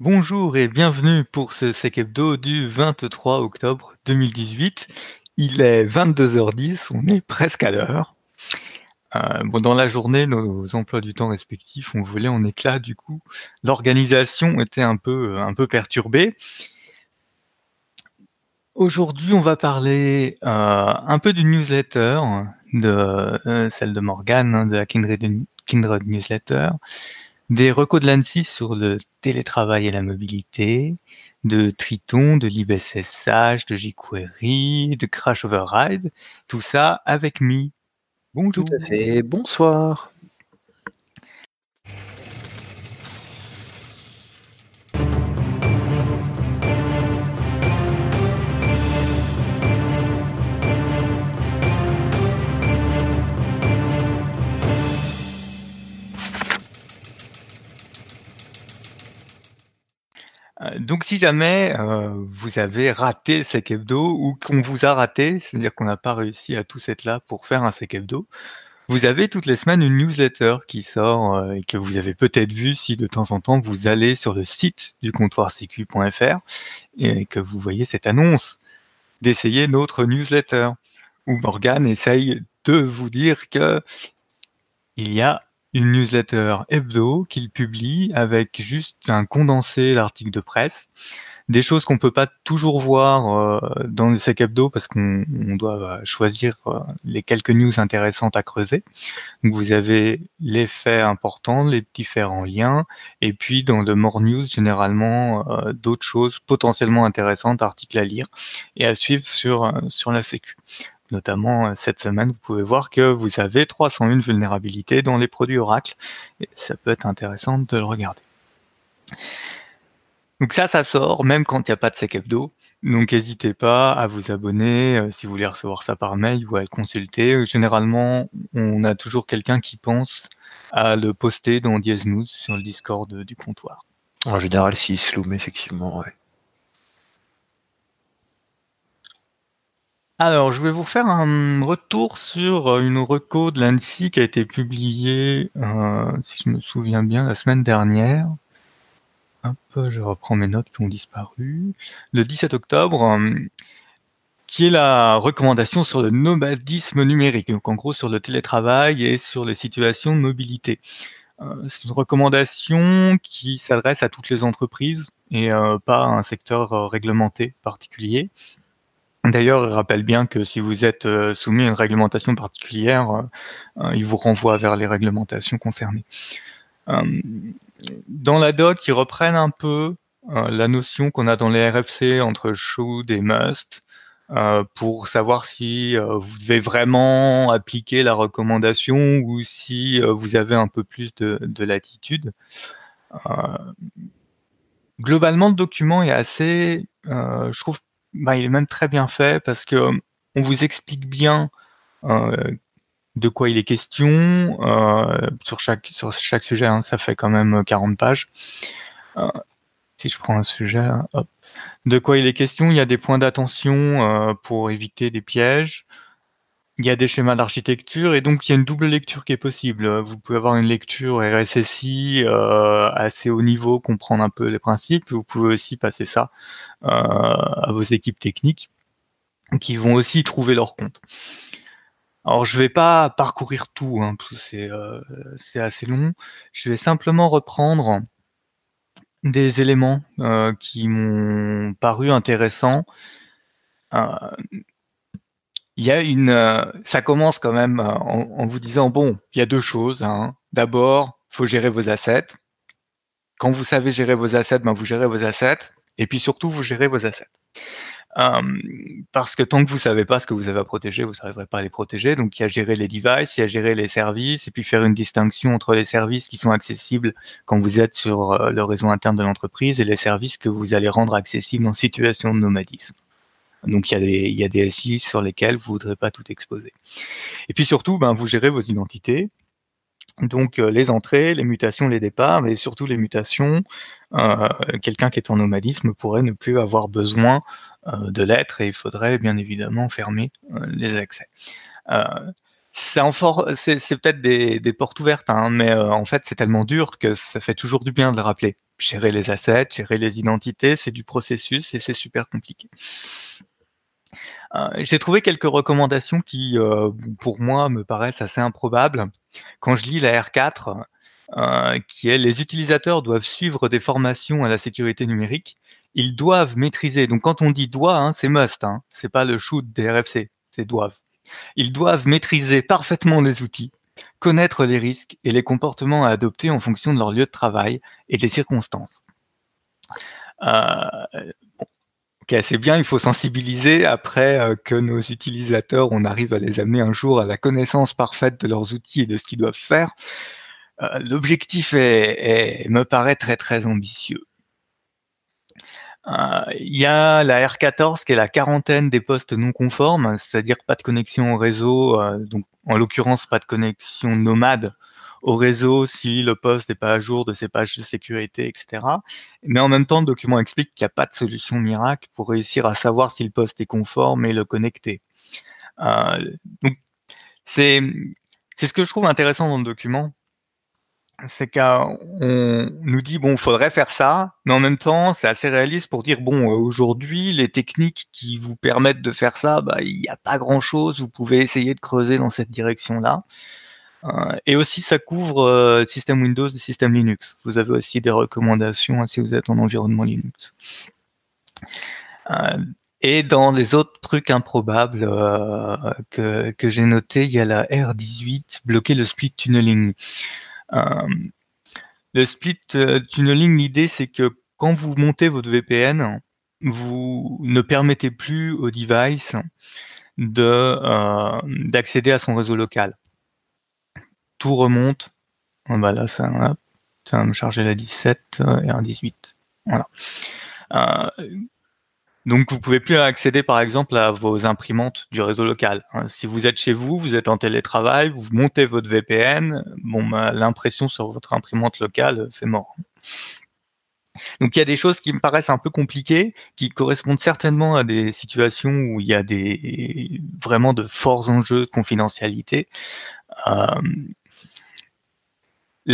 Bonjour et bienvenue pour ce Sec Hebdo du 23 octobre 2018. Il est 22h10, on est presque à l'heure. Euh, dans la journée, nos emplois du temps respectifs ont volé en éclats, du coup, l'organisation était un peu, perturbée. Aujourd'hui, on va parler euh, un peu d'une newsletter, euh, celle de Morgan, hein, de la Kindred Newsletter, des recos de l'ANSI sur le télétravail et la mobilité, de Triton, de libSSH, de jQuery, de Crash Override, tout ça avec Mi. Bonjour. Tout à fait, bonsoir. Donc si jamais euh, vous avez raté Sec Hebdo ou qu'on vous a raté, c'est-à-dire qu'on n'a pas réussi à tous être là pour faire un Sec Hebdo, vous avez toutes les semaines une newsletter qui sort euh, et que vous avez peut-être vu si de temps en temps vous allez sur le site du comptoir sécu.fr et que vous voyez cette annonce d'essayer notre newsletter où Morgan essaye de vous dire que il y a une newsletter hebdo qu'il publie avec juste un condensé d'articles de presse, des choses qu'on peut pas toujours voir euh, dans le sec hebdo parce qu'on doit euh, choisir euh, les quelques news intéressantes à creuser. Donc vous avez les faits importants, les petits faits en lien, et puis dans le more news généralement d'autres choses potentiellement intéressantes, articles à lire et à suivre sur sur la sécu notamment euh, cette semaine, vous pouvez voir que vous avez 301 vulnérabilités dans les produits Oracle. Et ça peut être intéressant de le regarder. Donc ça, ça sort même quand il n'y a pas de sec hebdo. Donc n'hésitez pas à vous abonner euh, si vous voulez recevoir ça par mail ou à le consulter. Généralement, on a toujours quelqu'un qui pense à le poster dans Diez News sur le Discord du comptoir. En général, si Sloom, effectivement, ouais. Alors, je vais vous faire un retour sur euh, une reco de l'ANSI qui a été publiée, euh, si je me souviens bien, la semaine dernière. Hop, je reprends mes notes qui ont disparu. Le 17 octobre, euh, qui est la recommandation sur le nomadisme numérique, donc en gros sur le télétravail et sur les situations de mobilité. C'est une recommandation qui s'adresse à toutes les entreprises et pas à un secteur réglementé particulier. D'ailleurs, il rappelle bien que si vous êtes euh, soumis à une réglementation particulière, euh, euh, il vous renvoie vers les réglementations concernées. dans la doc, ils reprennent un peu la notion qu'on a dans les RFC entre should et must pour savoir si vous devez vraiment appliquer la recommandation ou si vous avez un peu plus de, de latitude. globalement, le document est assez, je trouve, bah, il est même très bien fait parce que on vous explique bien euh, de quoi il est question euh, sur chaque sujet. Hein, ça fait quand même 40 pages. Euh, si je prends un sujet, hop. de quoi il est question, il y a des points d'attention pour éviter des pièges il y a des schémas d'architecture et donc il y a une double lecture qui est possible. Vous pouvez avoir une lecture RSSI euh, assez haut niveau, comprendre un peu les principes. Vous pouvez aussi passer ça euh, à vos équipes techniques qui vont aussi trouver leur compte. Alors je vais pas parcourir tout, hein, c'est euh, assez long. Je vais simplement reprendre des éléments euh, qui m'ont paru intéressants. Euh, il y a une, euh, ça commence quand même euh, en, vous disant bon, il y a deux choses. Hein. D'abord, faut gérer vos assets. Quand vous savez gérer vos assets, ben vous gérez vos assets. Et puis surtout, vous gérez vos assets. Euh, parce que tant que vous savez pas ce que vous avez à protéger, vous n'arriverez pas à les protéger. Donc il y a gérer les devices, il y a gérer les services, et puis faire une distinction entre les services qui sont accessibles quand vous êtes sur le réseau interne de l'entreprise et les services que vous allez rendre accessibles en situation de nomadisme. Donc il y, a des, SI sur lesquels vous ne voudrez pas tout exposer. Et puis surtout, ben, vous gérez vos identités. Donc euh, les entrées, les mutations, les départs, mais surtout les mutations. Euh, Quelqu'un qui est en nomadisme pourrait ne plus avoir besoin euh, de l'être et il faudrait bien évidemment fermer les accès. C'est peut-être des, portes ouvertes, hein, mais en fait, c'est tellement dur que ça fait toujours du bien de le rappeler. Gérer les assets, gérer les identités, c'est du processus et c'est super compliqué. Euh, J'ai trouvé quelques recommandations qui, euh, pour moi, me paraissent assez improbables. Quand je lis la R4, euh, qui est les utilisateurs doivent suivre des formations à la sécurité numérique, ils doivent maîtriser. Donc quand on dit doit, hein, c'est must, hein, c'est pas le shoot des RFC, c'est doivent. Ils doivent maîtriser parfaitement les outils, connaître les risques et les comportements à adopter en fonction de leur lieu de travail et des circonstances. Euh, c'est bien, il faut sensibiliser après euh, que nos utilisateurs, on arrive à les amener un jour à la connaissance parfaite de leurs outils et de ce qu'ils doivent faire. Euh, l'objectif me paraît très très ambitieux. Euh, il y a la R14 qui est la quarantaine des postes non conformes, c'est-à-dire pas de connexion au réseau, donc en l'occurrence pas de connexion nomade au réseau si le poste n'est pas à jour de ses pages de sécurité, etc. Mais en même temps, le document explique qu'il n'y a pas de solution miracle pour réussir à savoir si le poste est conforme et le connecter. Euh, donc c'est ce que je trouve intéressant dans le document, c'est qu'on nous dit bon, faudrait faire ça, mais en même temps, c'est assez réaliste pour dire bon, euh, aujourd'hui, les techniques qui vous permettent de faire ça, bah, il n'y a pas grand-chose. Vous pouvez essayer de creuser dans cette direction-là. Euh, et aussi, ça couvre euh, système Windows et système Linux. Vous avez aussi des recommandations si vous êtes en environnement Linux. et dans les autres trucs improbables que, j'ai noté, il y a la R18, bloquer le split tunneling. Euh, le split euh, tunneling, l'idée c'est que quand vous montez votre VPN, vous ne permettez plus au device de euh, d'accéder à son réseau local. Tout remonte. Ah bah là, ça, va me charger la 17 et un 18. Voilà. Donc vous pouvez plus accéder par exemple à vos imprimantes du réseau local. Hein. Si vous êtes chez vous, vous êtes en télétravail, vous montez votre VPN, bon bah, l'impression sur votre imprimante locale, c'est mort. Donc il y a des choses qui me paraissent un peu compliquées, qui correspondent certainement à des situations où il y a des vraiment de forts enjeux de confidentialité. Euh,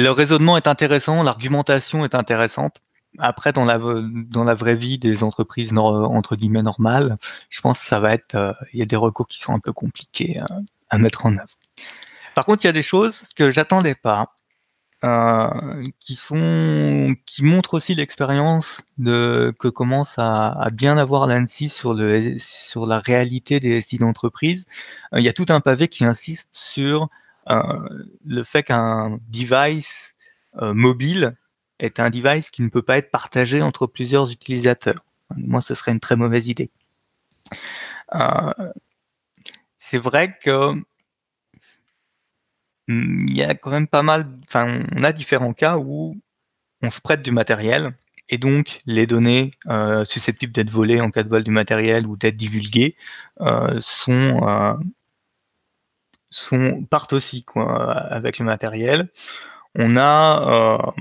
le raisonnement est intéressant, l'argumentation est intéressante après, dans la, vraie vie des entreprises entre guillemets normales, je pense que ça va être, euh, il y a des recours qui sont un peu compliqués euh, à mettre en œuvre. Par contre, il y a des choses que j'attendais pas, euh, qui sont, qui montrent aussi l'expérience que commence à, bien avoir l'ANSI sur la réalité des SI d'entreprise. il y a tout un pavé qui insiste sur le fait qu'un device mobile est un device qui ne peut pas être partagé entre plusieurs utilisateurs. Moi, ce serait une très mauvaise idée. Euh, c'est vrai que hmm, il y a quand même pas mal, enfin, on a différents cas où on se prête du matériel et donc les données euh, susceptibles d'être volées en cas de vol du matériel ou d'être divulguées euh, sont, partent aussi quoi, avec le matériel. On a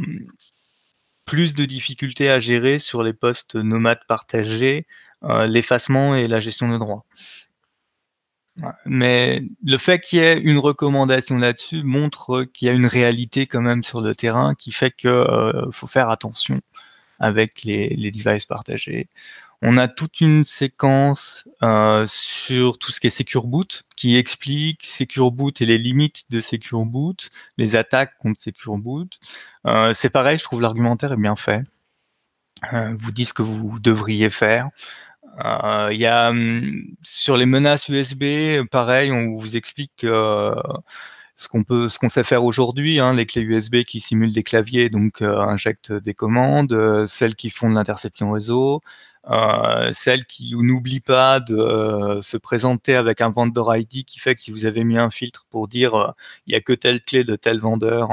plus de difficultés à gérer sur les postes nomades partagés, euh, l'effacement et la gestion de droits. Mais le fait qu'il y ait une recommandation là-dessus montre qu'il y a une réalité quand même sur le terrain qui fait qu'il euh, faut faire attention avec les, les devices partagés. On a toute une séquence euh, sur tout ce qui est Secure Boot qui explique Secure Boot et les limites de Secure Boot, les attaques contre Secure Boot. Euh, c'est pareil, je trouve l'argumentaire est bien fait. Euh, vous dites ce que vous devriez faire. Il y a hum, sur les menaces USB, pareil, on vous explique ce qu'on sait faire aujourd'hui, hein, les clés USB qui simulent des claviers, donc injectent des commandes, celles qui font de l'interception réseau, euh, celle qui n'oublie pas de euh, se présenter avec un vendor ID qui fait que si vous avez mis un filtre pour dire euh, il y a que telle clé de tel vendeur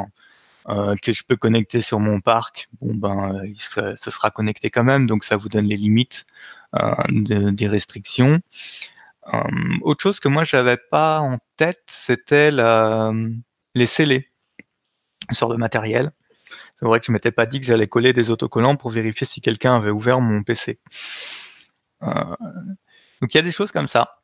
que je peux connecter sur mon parc, bon ben il se, sera connecté quand même, donc ça vous donne les limites des restrictions. autre chose que moi j'avais pas en tête, c'était les scellés sur le matériel. C'est vrai que je m'étais pas dit que j'allais coller des autocollants pour vérifier si quelqu'un avait ouvert mon PC. Euh, donc il y a des choses comme ça.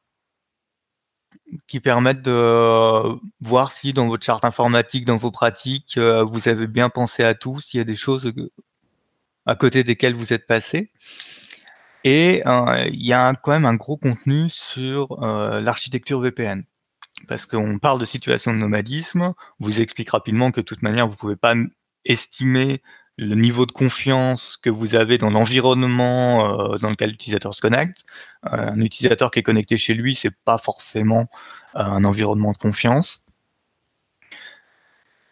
qui permettent de voir si dans votre charte informatique, dans vos pratiques, vous avez bien pensé à tout, s'il y a des choses à côté desquelles vous êtes passé. Et il y a quand même un gros contenu sur l'architecture VPN parce qu'on parle de situation de nomadisme, on vous explique rapidement que de toute manière, vous ne pouvez pas estimer le niveau de confiance que vous avez dans l'environnement euh, dans lequel l'utilisateur se connecte. Euh, un utilisateur qui est connecté chez lui, c'est pas forcément euh, un environnement de confiance.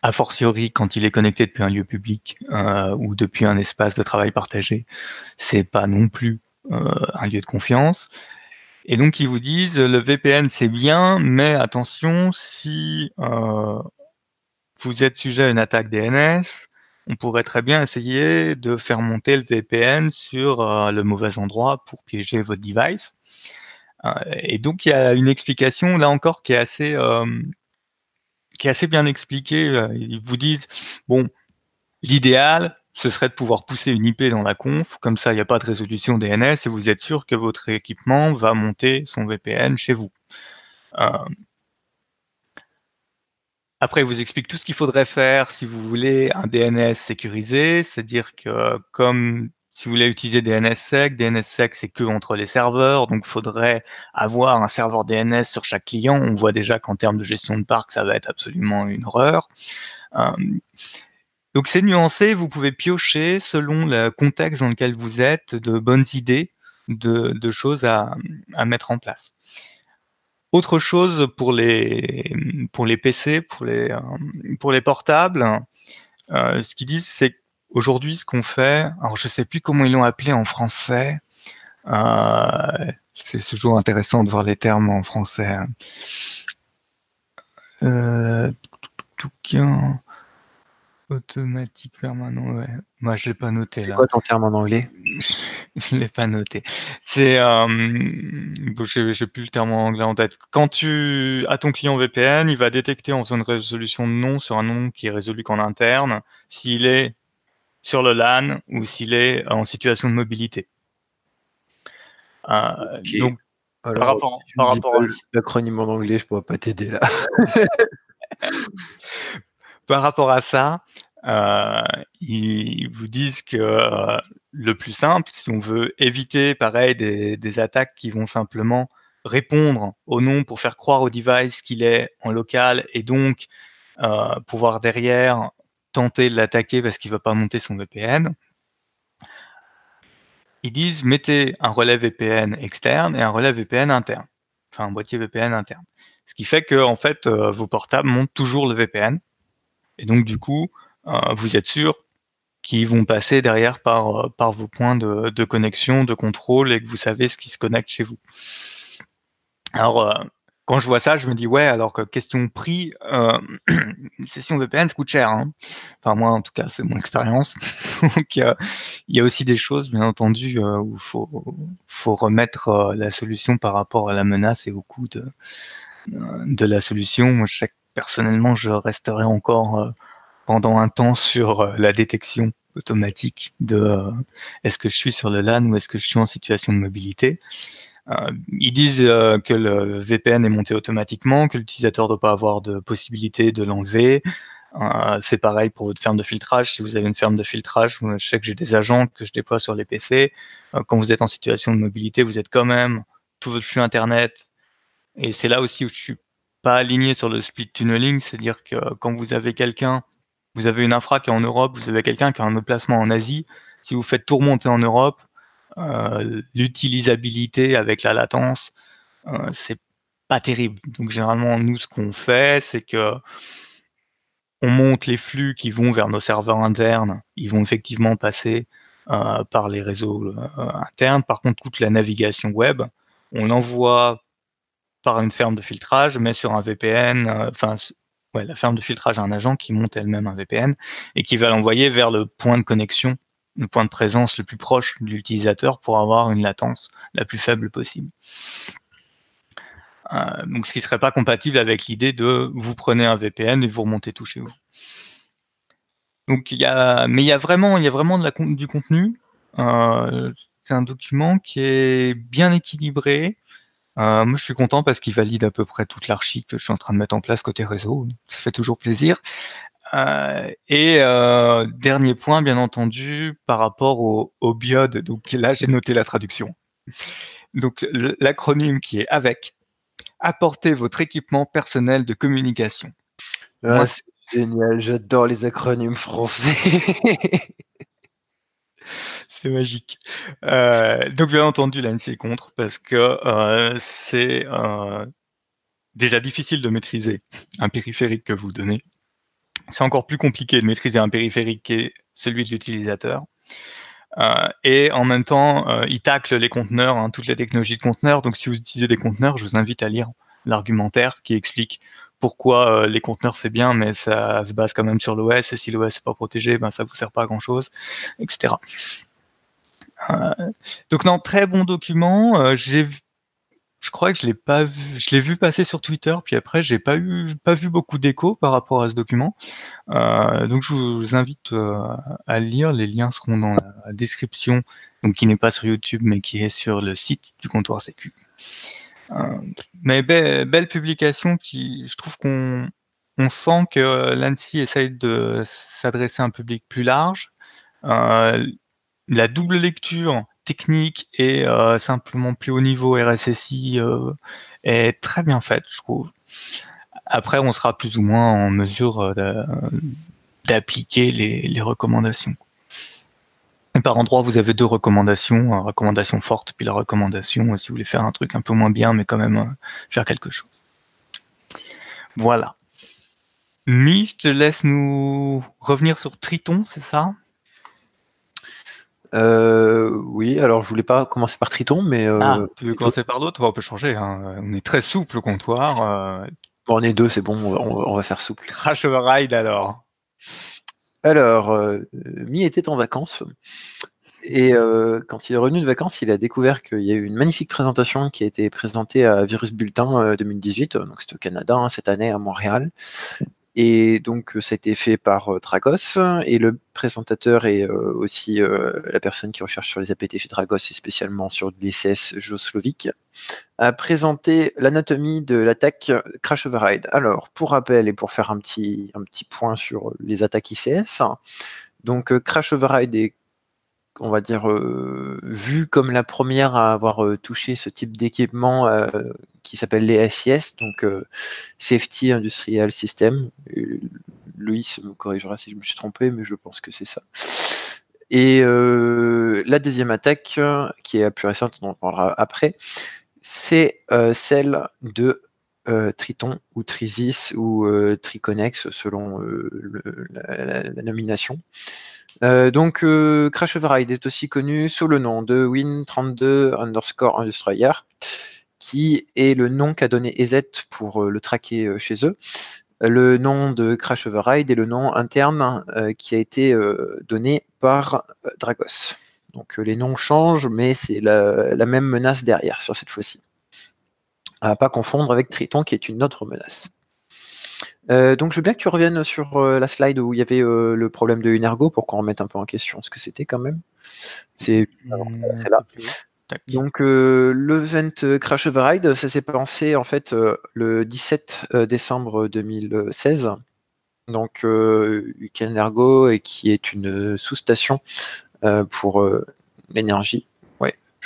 A fortiori, quand il est connecté depuis un lieu public ou depuis un espace de travail partagé, c'est pas non plus un lieu de confiance. Et donc ils vous disent le VPN c'est bien, mais attention si vous êtes sujet à une attaque DNS, on pourrait très bien essayer de faire monter le VPN sur euh, le mauvais endroit pour piéger votre device. Euh, et donc il y a une explication là encore qui est assez euh, qui est assez bien expliquée. Ils vous disent bon, l'idéal ce serait de pouvoir pousser une IP dans la conf, comme ça il n'y a pas de résolution DNS et vous êtes sûr que votre équipement va monter son VPN chez vous. Après, il vous explique tout ce qu'il faudrait faire si vous voulez un DNS sécurisé, c'est-à-dire que comme si vous voulez utiliser DNSSEC, DNSSEC c'est que entre les serveurs, donc faudrait avoir un serveur DNS sur chaque client. On voit déjà qu'en termes de gestion de parc, ça va être absolument une horreur. Euh, donc c'est nuancé, vous pouvez piocher selon le contexte dans lequel vous êtes de bonnes idées de, choses à mettre en place. Autre chose pour les, pour les PC, pour les, euh, pour les portables, euh, ce qu'ils disent, c'est qu'aujourd'hui, ce qu'on fait, alors je sais plus comment ils l'ont appelé en français, euh, c'est toujours intéressant de voir les termes en français. Hein. Euh, Automatique permanent, ouais. Moi, je l'ai pas noté C'est quoi ton terme en anglais? Je l'ai pas noté. C'est, euh, j'ai plus le terme en anglais en tête. Quand tu as ton client VPN, il va détecter en faisant une résolution de nom sur un nom qui est résolu qu'en interne, s'il est sur le LAN ou s'il est en situation de mobilité. Euh, donc, par rapport, par rapport l'acronyme en anglais, je pourrais pas t'aider là. par rapport à ça, euh, ils vous disent que euh, le plus simple, si on veut éviter, pareil, des, attaques qui vont simplement répondre au nom pour faire croire au device qu'il est en local et donc euh, pouvoir derrière tenter de l'attaquer parce qu'il ne va pas monter son VPN. Ils disent mettez un relais VPN externe et un relais VPN interne, enfin un boîtier VPN interne. Ce qui fait que en fait vos portables montent toujours le VPN et donc du coup euh, vous êtes sûr qu'ils vont passer derrière par, euh, vos points de, connexion, de contrôle, et que vous savez ce qui se connecte chez vous? Alors, euh, quand je vois ça, je me dis, ouais, alors que question prix, euh, une session VPN, ça coûte cher. Hein. Enfin, moi, en tout cas, c'est mon expérience. Donc, il y a aussi des choses, bien entendu, où faut, faut remettre la solution par rapport à la menace et au coût de, la solution. Personnellement, je resterai encore pendant un temps sur euh, la détection automatique de euh, est-ce que je suis sur le LAN ou est-ce que je suis en situation de mobilité. Euh, ils disent que le VPN est monté automatiquement, que l'utilisateur ne doit pas avoir de possibilité de l'enlever. c'est pareil pour votre ferme de filtrage. Si vous avez une ferme de filtrage, je sais que j'ai des agents que je déploie sur les PC. quand vous êtes en situation de mobilité, vous êtes quand même tout votre flux Internet. Et c'est là aussi où je suis pas aligné sur le split tunneling, c'est-à-dire que quand vous avez quelqu'un vous avez une infra qui est en Europe, vous avez quelqu'un qui a un placement en Asie. Si vous faites tout remonter en Europe, euh, l'utilisabilité avec la latence, euh, c'est pas terrible. Donc généralement, nous, ce qu'on fait, c'est que on monte les flux qui vont vers nos serveurs internes. Ils vont effectivement passer euh, par les réseaux internes. Par contre, toute la navigation web, on l'envoie par une ferme de filtrage, mais sur un VPN, enfin la ferme de filtrage a un agent qui monte elle-même un VPN et qui va l'envoyer vers le point de connexion, le point de présence le plus proche de l'utilisateur pour avoir une latence la plus faible possible. Euh, donc, ce qui serait pas compatible avec l'idée de vous prenez un VPN et vous remontez tout chez vous. Donc, y a, mais il y a vraiment, il y a vraiment de la, du contenu. Euh, c'est un document qui est bien équilibré, moi, je suis content parce qu'il valide à peu près toute l'archi que je suis en train de mettre en place côté réseau. Ça fait toujours plaisir. et dernier point, bien entendu, par rapport au, au biode. Donc là, j'ai noté la traduction. Donc l'acronyme qui est avec, apportez votre équipement personnel de communication. Ah, c'est génial, j'adore les acronymes français. c'est magique. Euh, donc bien entendu, l'ANSI est contre parce que euh, c'est euh, déjà difficile de maîtriser un périphérique que vous donnez. C'est encore plus compliqué de maîtriser un périphérique qui est celui de l'utilisateur. Et en même temps, il tacle les conteneurs, hein, toutes les technologies de conteneurs. Donc, si vous utilisez des conteneurs, je vous invite à lire l'argumentaire qui explique pourquoi euh, les conteneurs c'est bien, mais ça se base quand même sur l'OS. Et si l'OS n'est pas protégé, ben ça vous sert pas à grand chose, etc. donc non, très bon document. J'ai je crois que je l'ai pas vu, je l'ai vu passer sur Twitter, puis après j'ai pas eu, pas vu beaucoup d'écho par rapport à ce document. Euh, donc je vous invite euh, à lire. Les liens seront dans la description, donc qui n'est pas sur YouTube, mais qui est sur le site du comptoir Sécu. Euh, mais belle publication qui, je trouve qu'on on sent que l'ANSI essaye de s'adresser à un public plus large. la double lecture technique et euh, simplement plus haut niveau RSSI euh, est très bien faite, je trouve. Après, on sera plus ou moins en mesure euh, d'appliquer les, recommandations. Et par endroit, vous avez deux recommandations, une recommandation forte, puis la recommandation si vous voulez faire un truc un peu moins bien, mais quand même faire quelque chose. Voilà. Mi, je te laisse nous revenir sur Triton, c'est ça? Euh, oui, alors je voulais pas commencer par Triton, mais. Euh, ah, tu veux commencer par d'autres? On peut changer. Hein. On est très souple au comptoir. Euh. Bon, on est deux, c'est bon, on va, faire souple. Crash Override alors. Alors, Mi était en vacances. Et quand il est revenu de vacances, il a découvert qu'il y a eu une magnifique présentation qui a été présentée à Virus Bulletin 2018, donc c'était au Canada hein, cette année à Montréal. Et donc, ça a été fait par euh, Dragos. Et le présentateur est euh, aussi euh, la personne qui recherche sur les APT chez Dragos et spécialement sur l'ICS Joslovic, a présenté l'anatomie de l'attaque Crash Override. Alors, pour rappel et pour faire un petit, un petit point sur les attaques ICS, donc Crash Override est on va dire, euh, vue comme la première à avoir euh, touché ce type d'équipement euh, qui s'appelle les SIS, donc Safety Industrial System. Louis me corrigera si je me suis trompé, mais je pense que c'est ça. Et la deuxième attaque, qui est la plus récente, on en parlera après, c'est celle de Triton ou Trisis ou Triconex selon la, nomination. Euh, donc, euh, Crash Override est aussi connu sous le nom de Win32 underscore Industrier, qui est le nom qu'a donné EZ pour euh, le traquer chez eux. Le nom de Crash Override est le nom interne qui a été donné par Dragos. Donc les noms changent, mais c'est la, même menace derrière sur cette fois-ci. À ne pas confondre avec Triton, qui est une autre menace. Euh, donc je veux bien que tu reviennes sur euh, la slide où il y avait euh, le problème de Unergo pour qu'on remette un peu en question ce que c'était quand même. C'est mmh, là. Donc l'event Crash Override, ça s'est passé en fait le 17 décembre 2016. Donc Unergo et qui est une sous-station pour l'énergie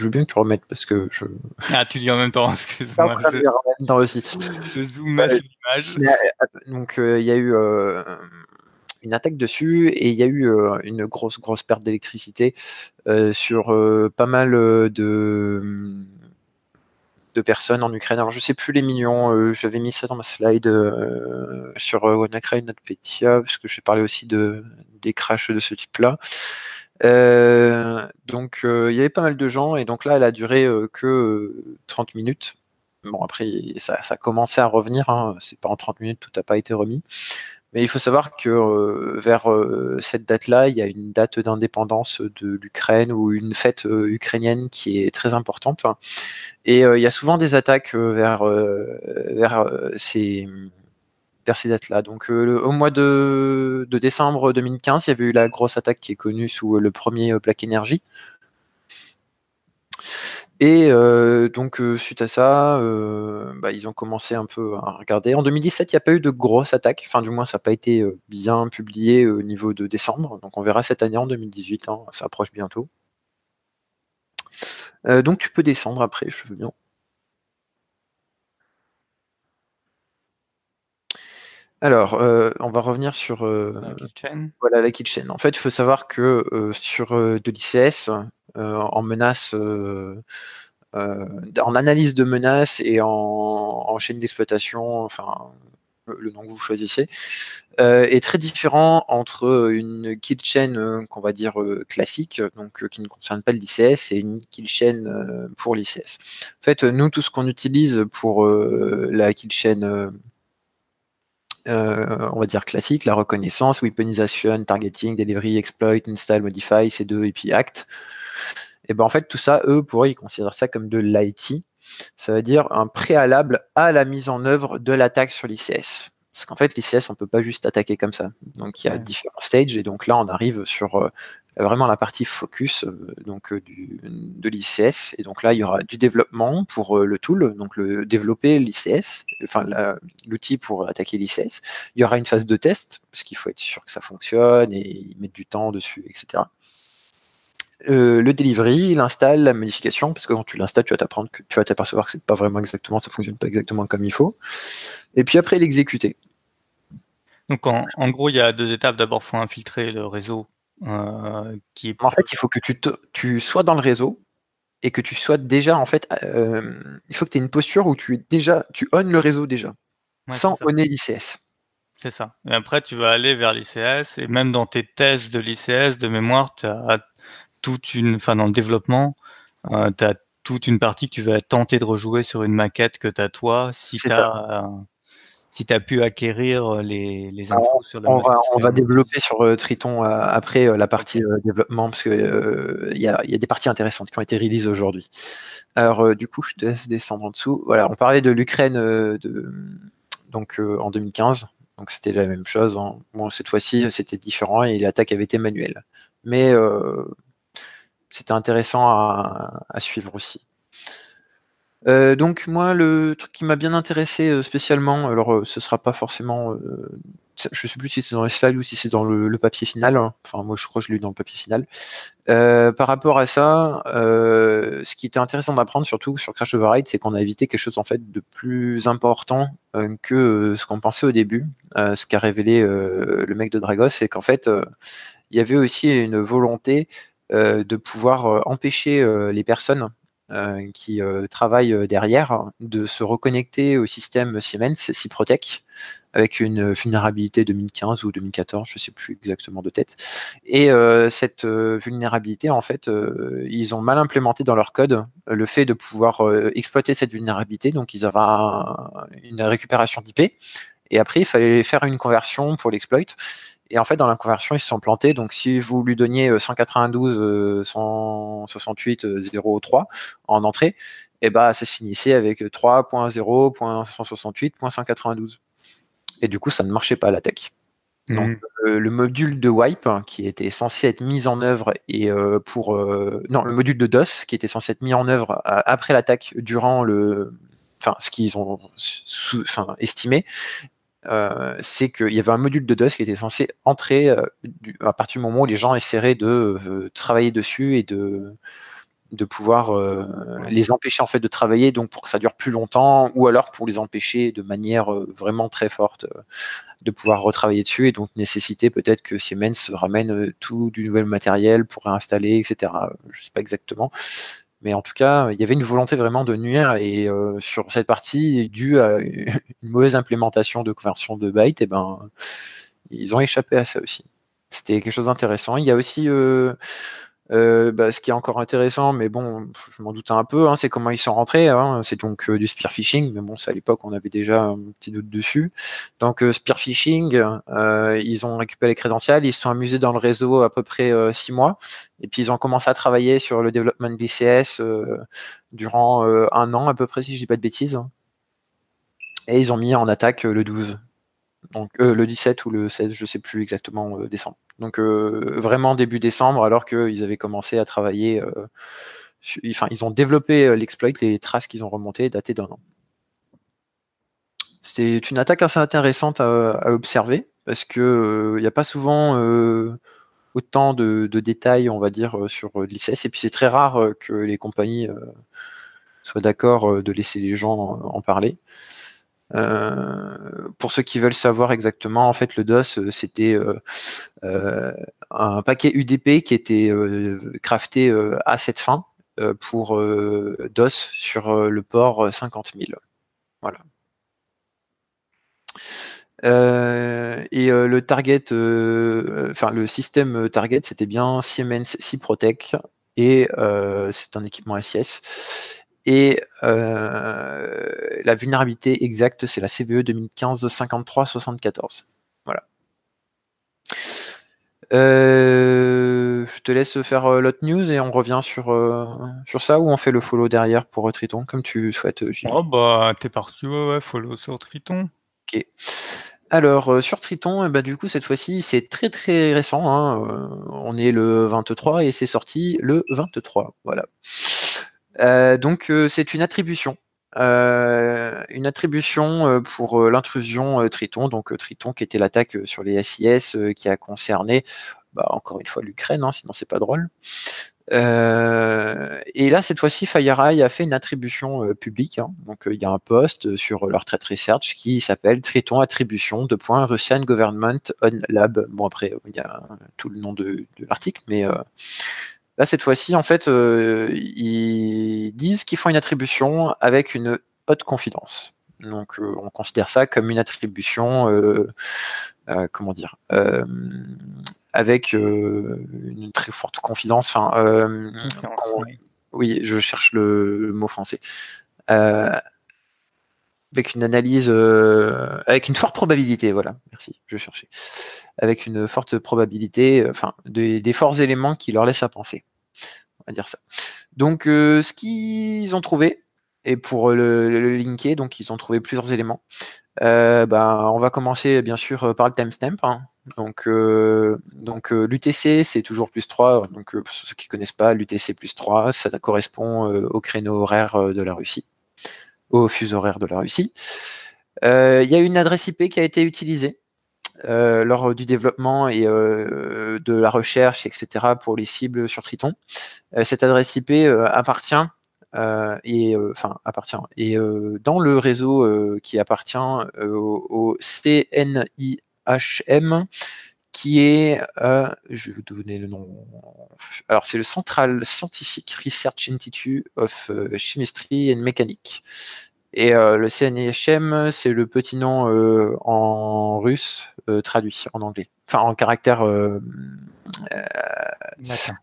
je veux bien que tu remettes parce que je. Ah, tu dis en même temps, excuse-moi. Je... en même temps aussi. Je zoome sur l'image. Euh, donc, euh, il y a eu euh, une attaque dessus et il y a eu une grosse, grosse perte d'électricité sur pas mal de de personnes en Ukraine. Alors je sais plus les millions, j'avais mis ça dans ma slide sur WannaCry NotPetya, parce que j'ai parlé aussi de des crashs de ce type-là. Euh, donc euh, il y avait pas mal de gens et donc là elle a duré euh, que 30 minutes. Bon après ça, ça a commencé à revenir, hein. c'est pas en 30 minutes tout n'a pas été remis. Mais il faut savoir que vers cette date-là, il y a une date d'indépendance de l'Ukraine ou une fête ukrainienne qui est très importante. Et il y a souvent des attaques vers, vers ces, ces dates-là. Donc euh, au mois de, décembre 2015, il y avait eu la grosse attaque qui est connue sous euh, le premier euh, Black Energy. Et donc, suite à ça, bah, ils ont commencé un peu à regarder. En 2017, il n'y a pas eu de grosses attaques. Enfin, du moins, ça n'a pas été bien publié au niveau de décembre. Donc, on verra cette année en 2018. Hein, ça approche bientôt. donc, tu peux descendre après, je veux bien. Alors, on va revenir sur la kitchen. Voilà la kitchen. En fait, il faut savoir que sur de l'ICS, en menace euh, en analyse de menaces et en, chaîne d'exploitation, enfin le nom que vous choisissez, euh, est très différent entre une kill chain euh, qu'on va dire classique, donc qui ne concerne pas l'ICS, et une kill chain pour l'ICS. En fait, nous, tout ce qu'on utilise pour la kill chain on va dire classique, la reconnaissance, weaponization, targeting, delivery, exploit, install, modify, C2 et puis act. Et ben en fait, tout ça, eux, pour eux, ils considèrent ça comme de l'IT. Ça veut dire un préalable à la mise en œuvre de l'attaque sur l'ICS. Parce qu'en fait, l'ICS, on ne peut pas juste attaquer comme ça. Donc il y a différents stages, et donc là, on arrive sur euh, vraiment la partie focus euh, donc, euh, de l'ICS. Et donc là, il y aura du développement pour le tool, donc le développer l'ICS, enfin l'outil pour attaquer l'ICS. Il y aura une phase de test, parce qu'il faut être sûr que ça fonctionne et mettre du temps dessus, etc. Euh, le delivery, l'install, la modification, parce que quand tu l'installes, tu vas t'apprendre que tu vas t'apercevoir que c'est pas vraiment exactement, ça fonctionne pas exactement comme il faut. Et puis après l'exécuter. Donc en, gros, il y a deux étapes. D'abord, il faut infiltrer le réseau. Euh, qui En fait, il faut que tu, tu sois dans le réseau et que tu sois déjà en fait. Euh, il faut que tu aies une posture où tu es déjà, tu on le réseau déjà, sans honner l'ICS. C'est ça. Et après, tu vas aller vers l'ICS et même dans tes tests de l'ICS de mémoire, tu as toute une, enfin dans le développement, euh, tu as toute une partie que tu vas tenter de rejouer sur une maquette que tu as toi, si tu as, si as pu acquérir les, les infos sur la on va, on va développer sur euh, Triton euh, après la partie développement parce que il y, a, y, a, des parties intéressantes qui ont été releases aujourd'hui. Alors du coup, je te laisse descendre en dessous. Voilà, on parlait de l'Ukraine de, donc en 2015. Donc c'était la même chose. Hein. Bon, cette fois-ci, c'était différent et l'attaque avait été manuelle. Mais c'était intéressant à, suivre aussi. Euh, donc moi, le truc qui m'a bien intéressé euh, spécialement, alors euh, ce sera pas forcément, je sais plus si c'est dans les slides ou si c'est dans le, papier final. Hein. Enfin moi je crois que je l'ai lu dans le papier final. par rapport à ça, ce qui était intéressant d'apprendre surtout sur Crash Override, c'est qu'on a évité quelque chose en fait de plus important que ce qu'on pensait au début. ce qu'a révélé le mec de Dragos, c'est qu'en fait il y avait aussi une volonté euh, de pouvoir euh, empêcher euh, les personnes qui travaillent derrière de se reconnecter au système Siemens Cyprotech avec une vulnérabilité 2015 ou 2014, je ne sais plus exactement de tête. Et cette vulnérabilité, en fait, ils ont mal implémenté dans leur code le fait de pouvoir exploiter cette vulnérabilité. Donc, ils avaient une récupération d'IP. Et après, il fallait faire une conversion pour l'exploit. Et en fait, dans la conversion, ils se sont plantés. Donc, si vous lui donniez 192, 168, 0,3 en entrée, et bah, ça se finissait avec 3.0.168.192. Et du coup, ça ne marchait pas à l'attaque. Mmh. Donc, euh, le module de wipe qui était censé être mis en œuvre et euh, pour euh, non le module de DOS qui était censé être mis en œuvre après l'attaque durant le enfin ce qu'ils ont enfin, estimé euh, c'est qu'il y avait un module de DOS qui était censé entrer euh, à partir du moment où les gens essaieraient de euh, travailler dessus et de, de pouvoir les empêcher en fait de travailler donc pour que ça dure plus longtemps ou alors pour les empêcher de manière vraiment très forte de pouvoir retravailler dessus et donc nécessiter peut-être que Siemens ramène tout du nouvel matériel pour réinstaller etc je sais pas exactement mais en tout cas, il y avait une volonté vraiment de nuire et euh, sur cette partie, due à une mauvaise implémentation de conversion de bytes, et eh ben, ils ont échappé à ça aussi. C'était quelque chose d'intéressant. Il y a aussi euh, euh, bah, ce qui est encore intéressant, mais bon, je m'en doutais un peu, hein, c'est comment ils sont rentrés. Hein. c'est donc euh, du spear phishing, mais bon, c'est à l'époque, on avait déjà un petit doute dessus. Donc, euh, spear phishing, ils ont récupéré les crédentiels, ils se sont amusés dans le réseau à peu près six mois, et puis ils ont commencé à travailler sur le développement de l'ICS durant un an à peu près, si je dis pas de bêtises. Et ils ont mis en attaque le 12 donc le 17 ou le 16, je sais plus exactement décembre. Donc vraiment début décembre, alors qu'ils avaient commencé à travailler ils ont développé l'exploit, les traces qu'ils ont remontées datées d'un an. C'est une attaque assez intéressante à, observer parce que il n'y a pas souvent autant de, détails, on va dire, sur l'ICS. Et puis c'est très rare que les compagnies soient d'accord de laisser les gens en parler. Euh, pour ceux qui veulent savoir exactement, en fait, le DOS, euh, c'était euh, un paquet UDP qui était crafté à cette fin pour DOS sur le port 50 000. Voilà. et le target, enfin le système target, c'était bien Siemens C-Protect et c'est un équipement SIS. Et la vulnérabilité exacte, c'est la CVE 2015-53-74. Voilà. Euh, je te laisse faire euh, l'autre news et on revient sur, sur ça ou on fait le follow derrière pour Triton, comme tu souhaites, Gilles. Oh bah t'es parti, ouais, ouais, follow sur Triton. Ok. Alors sur Triton, bah, du coup cette fois-ci c'est très très récent, hein, on est le 23 et c'est sorti le 23, voilà. Euh, donc euh, c'est une attribution. Euh, une attribution pour l'intrusion Triton, donc Triton qui était l'attaque sur les SIS qui a concerné bah, encore une fois l'Ukraine, hein, sinon c'est pas drôle. et là, cette fois-ci, FireEye a fait une attribution publique. Hein. Donc, il y a un post sur leur threat research qui s'appelle Triton attribution de point Russian Government on Lab. Bon, après, il y a tout le nom de, de l'article, mais Là, cette fois-ci, en fait, euh, ils disent qu'ils font une attribution avec une haute confidence. Donc, euh, on considère ça comme une attribution, euh, comment dire, avec une très forte confidence. Enfin, oui, je cherche le, mot français. avec une analyse, avec une forte probabilité, voilà, merci, je cherchais. Avec une forte probabilité, enfin, des forts éléments qui leur laissent à penser dire ça. Donc, euh, ce qu'ils ont trouvé, et pour le, linker, donc ils ont trouvé plusieurs éléments. Euh, bah, on va commencer bien sûr par le timestamp. Hein. Donc, euh, donc l'UTC c'est toujours plus 3. Donc pour ceux qui ne connaissent pas, l'UTC plus 3, ça correspond au créneau horaire de la Russie, au fuseau horaire de la Russie. Il y a une adresse IP qui a été utilisée. Euh, lors du développement et euh, de la recherche, etc., pour les cibles sur Triton. Euh, cette adresse IP appartient et enfin appartient et dans le réseau qui appartient au, CNIHM qui est, je vais vous donner le nom, alors c'est le Central Scientific Research Institute of Chemistry and Mechanics. Et le CNIHM, c'est le petit nom en russe traduit en anglais. Enfin, en caractère latin.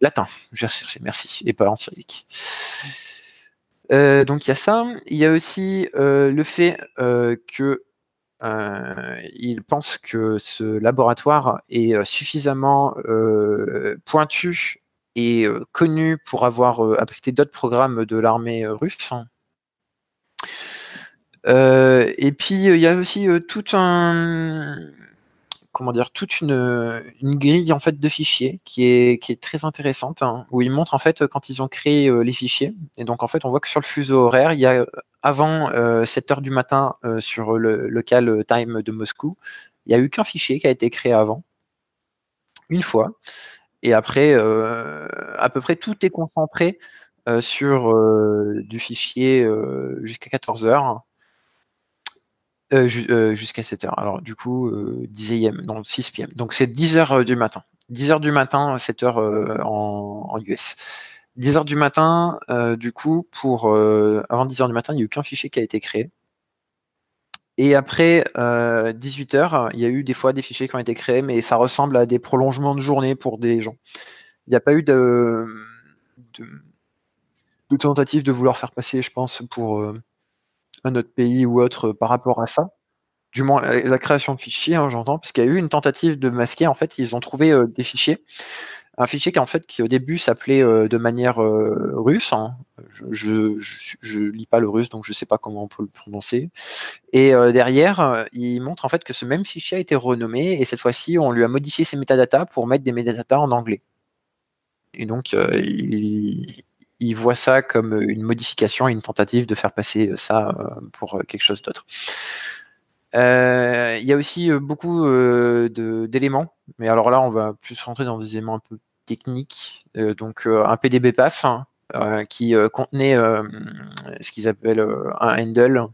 Latin, je vais chercher, merci, et pas en cyrillique. donc il y a ça. Il y a aussi le fait que il pense que ce laboratoire est suffisamment pointu et connu pour avoir abrité d'autres programmes de l'armée russe euh, et puis il y a aussi euh, tout un comment dire toute une, une, grille en fait de fichiers qui est, qui est très intéressante hein, où ils montrent en fait quand ils ont créé euh, les fichiers. Et donc en fait on voit que sur le fuseau horaire il y a avant 7 heures du matin sur le local time de Moscou il n'y a eu qu'un fichier qui a été créé avant une fois. Et après à peu près tout est concentré sur du fichier jusqu'à 14 euh, euh, jusqu'à 7h. Alors du coup, euh, 10 AM, non 6 PM. Donc c'est 10h du matin. 10h du matin, 7h en, en, US. 10h du matin, du coup, pour avant 10h du matin, il n'y a eu qu'un fichier qui a été créé. Et après 18h, il y a eu des fois des fichiers qui ont été créés, mais ça ressemble à des prolongements de journée pour des gens. Il n'y a pas eu de, de, de, tentative de vouloir faire passer, je pense, pour un autre pays ou autre par rapport à ça. Du moins, la, création de fichiers, hein, j'entends, parce qu'il y a eu une tentative de masquer. En fait, ils ont trouvé des fichiers. Un fichier qui, en fait, qui au début s'appelait de manière russe. Hein. Je, je, lis pas le russe, donc je sais pas comment on peut le prononcer. Et derrière, il montre en fait que ce même fichier a été renommé et cette fois-ci, on lui a modifié ses métadatas pour mettre des métadatas en anglais. Et donc, il, ils voient ça comme une modification et une tentative de faire passer ça pour quelque chose d'autre. Il y a aussi beaucoup d'éléments, mais alors là, on va plus rentrer dans des éléments un peu techniques. donc, un PDB PAF hein, qui contenait ce qu'ils appellent un handle,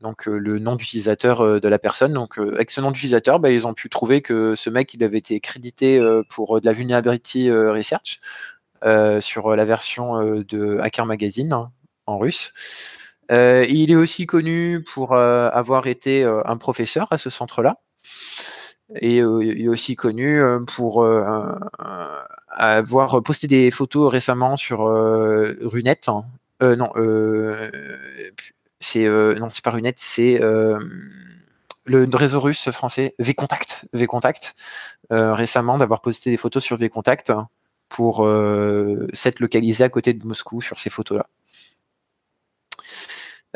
donc le nom d'utilisateur de la personne. Donc avec ce nom d'utilisateur, bah, ils ont pu trouver que ce mec il avait été crédité pour de la vulnerability research sur la version de Hacker Magazine hein, en russe. il est aussi connu pour avoir été un professeur à ce centre-là. Et il est aussi connu pour avoir posté des photos récemment sur Runet. Hein. non, c'est non, c'est pas Runet, c'est le réseau russe français Vcontact, Vcontact récemment d'avoir posté des photos sur Vcontact pour s'être localisé à côté de Moscou sur ces photos-là.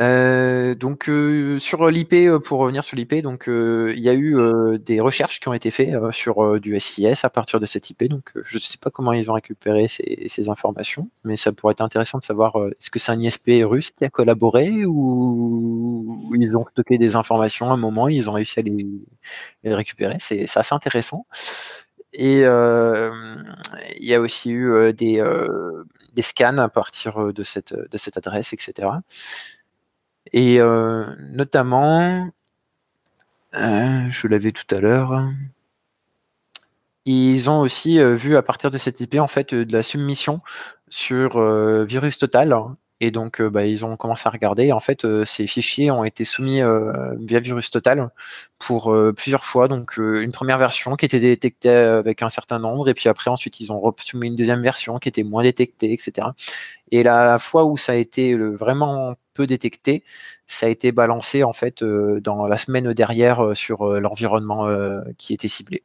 Euh, donc euh, sur l'IP, euh, pour revenir sur l'IP, donc il y a eu des recherches qui ont été faites sur du SIS à partir de cette IP. Donc je ne sais pas comment ils ont récupéré ces, informations, mais ça pourrait être intéressant de savoir est-ce que c'est un ISP russe qui a collaboré ou, ils ont stocké des informations à un moment, ils ont réussi à les, récupérer. C'est assez intéressant. Et il y a aussi eu des, des scans à partir de cette, adresse, etc. Et euh, notamment, euh, je l'avais tout à l'heure, ils ont aussi euh, vu à partir de cette IP en fait de la submission sur Virus Total et donc, bah, ils ont commencé à regarder. En fait, ces fichiers ont été soumis via Virus Total pour plusieurs fois. Donc, une première version qui était détectée avec un certain nombre, et puis après, ensuite, ils ont soumis une deuxième version qui était moins détectée, etc. Et la fois où ça a été vraiment peu détecté, ça a été balancé en fait dans la semaine derrière sur l'environnement qui était ciblé.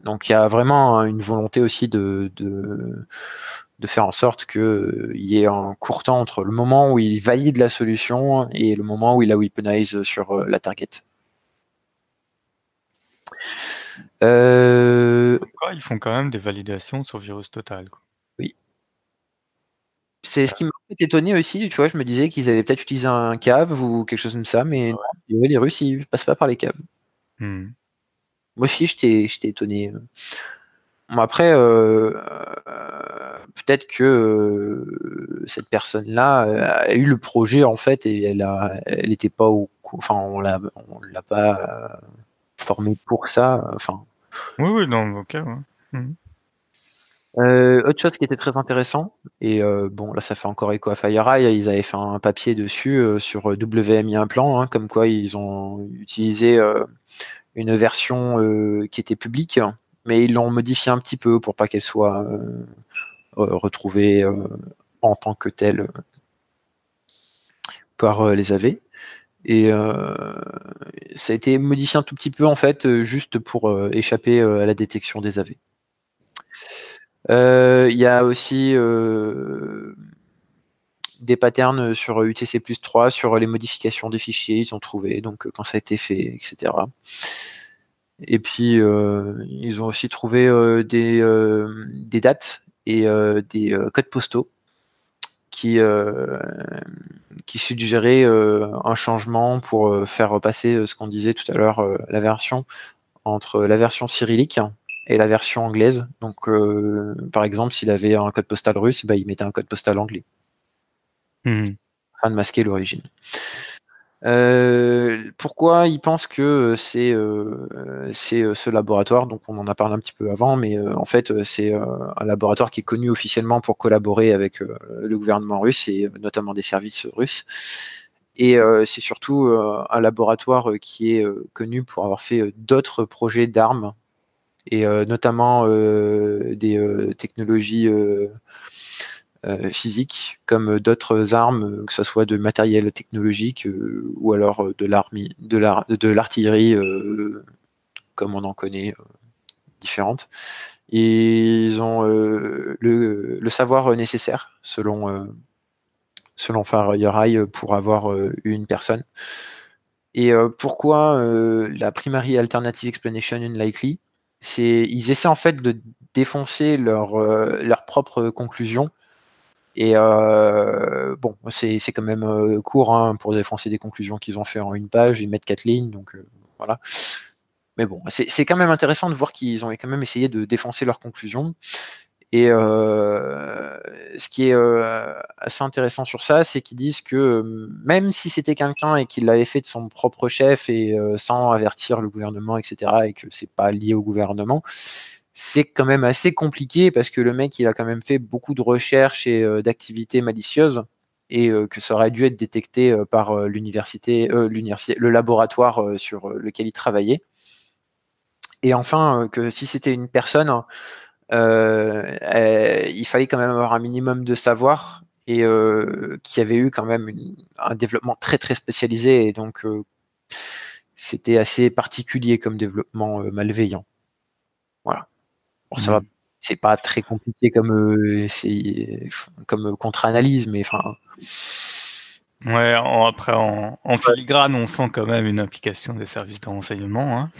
Donc, il y a vraiment une volonté aussi de de faire en sorte qu'il euh, y ait un court temps entre le moment où il valide la solution et le moment où il la weaponize sur euh, la target. Euh, ils font quand même des validations sur virus total. Oui. C'est ce qui m'a fait étonner aussi, tu vois, je me disais qu'ils allaient peut-être utiliser un cave ou quelque chose comme ça, mais les Russes, ils passent pas par les caves. Hmm. Moi aussi, j'étais étonné après, euh, euh, peut-être que euh, cette personne-là a eu le projet en fait et elle a, elle n'était pas au, enfin on l'a, on l'a pas formé pour ça. Enfin. Oui, oui, dans le cas. Autre chose qui était très intéressant, et bon là ça fait encore écho à FireEye, ils avaient fait un papier dessus sur WMI Implant, hein, comme quoi ils ont utilisé une version qui était publique mais ils l'ont modifié un petit peu pour pas qu'elle soit euh, retrouvée euh, en tant que telle par euh, les AV. Et ça a été modifié un tout petit peu en fait, juste pour échapper à la détection des AV. Il y a aussi des patterns sur UTC 3 sur les modifications des fichiers, ils ont trouvé, donc quand ça a été fait, etc. Et puis, euh, ils ont aussi trouvé euh, des, euh, des, dates et des codes postaux qui, qui suggéraient un changement pour faire repasser ce qu'on disait tout à l'heure, la version entre la version cyrillique et la version anglaise. Donc, par exemple, s'il avait un code postal russe, bah, il mettait un code postal anglais. Mmh. Afin de masquer l'origine. Euh, pourquoi ils pensent que c'est euh, c'est euh, ce laboratoire? Donc on en a parlé un petit peu avant, mais en fait c'est un laboratoire qui est connu officiellement pour collaborer avec le gouvernement russe et notamment des services russes. Et c'est surtout un laboratoire qui est connu pour avoir fait d'autres projets d'armes et notamment des technologies euh, physique, comme d'autres armes, que ce soit de matériel technologique euh, ou alors euh, de l'artillerie, comme on en connaît différentes. Et ils ont le, savoir nécessaire, selon, selon FireEye, pour avoir une personne. Et pourquoi la primary alternative explanation unlikely? Ils essaient en fait de défoncer leur, leur propre conclusion Et euh, bon, c'est quand même euh, court hein, pour défoncer des conclusions qu'ils ont fait en une page, ils mettent quatre lignes, donc euh, voilà. Mais bon, c'est quand même intéressant de voir qu'ils ont quand même essayé de défoncer leurs conclusions. Et ce qui est assez intéressant sur ça, c'est qu'ils disent que même si c'était quelqu'un et qu'il l'avait fait de son propre chef et sans avertir le gouvernement, etc., et que c'est pas lié au gouvernement, c'est quand même assez compliqué parce que le mec, il a quand même fait beaucoup de recherches et euh, d'activités malicieuses et euh, que ça aurait dû être détecté euh, par l'université, le laboratoire sur lequel il travaillait. Et enfin, que si c'était une personne, il fallait quand même avoir un minimum de savoir et qui avait eu quand même un développement très très spécialisé et donc c'était assez particulier comme développement malveillant. Voilà. Bon, ça va, mm. c'est pas très compliqué comme euh, c'est comme contre-analyse, mais enfin. Ouais, après en, filigrane, on sent quand même une implication des services de renseignement. Hein.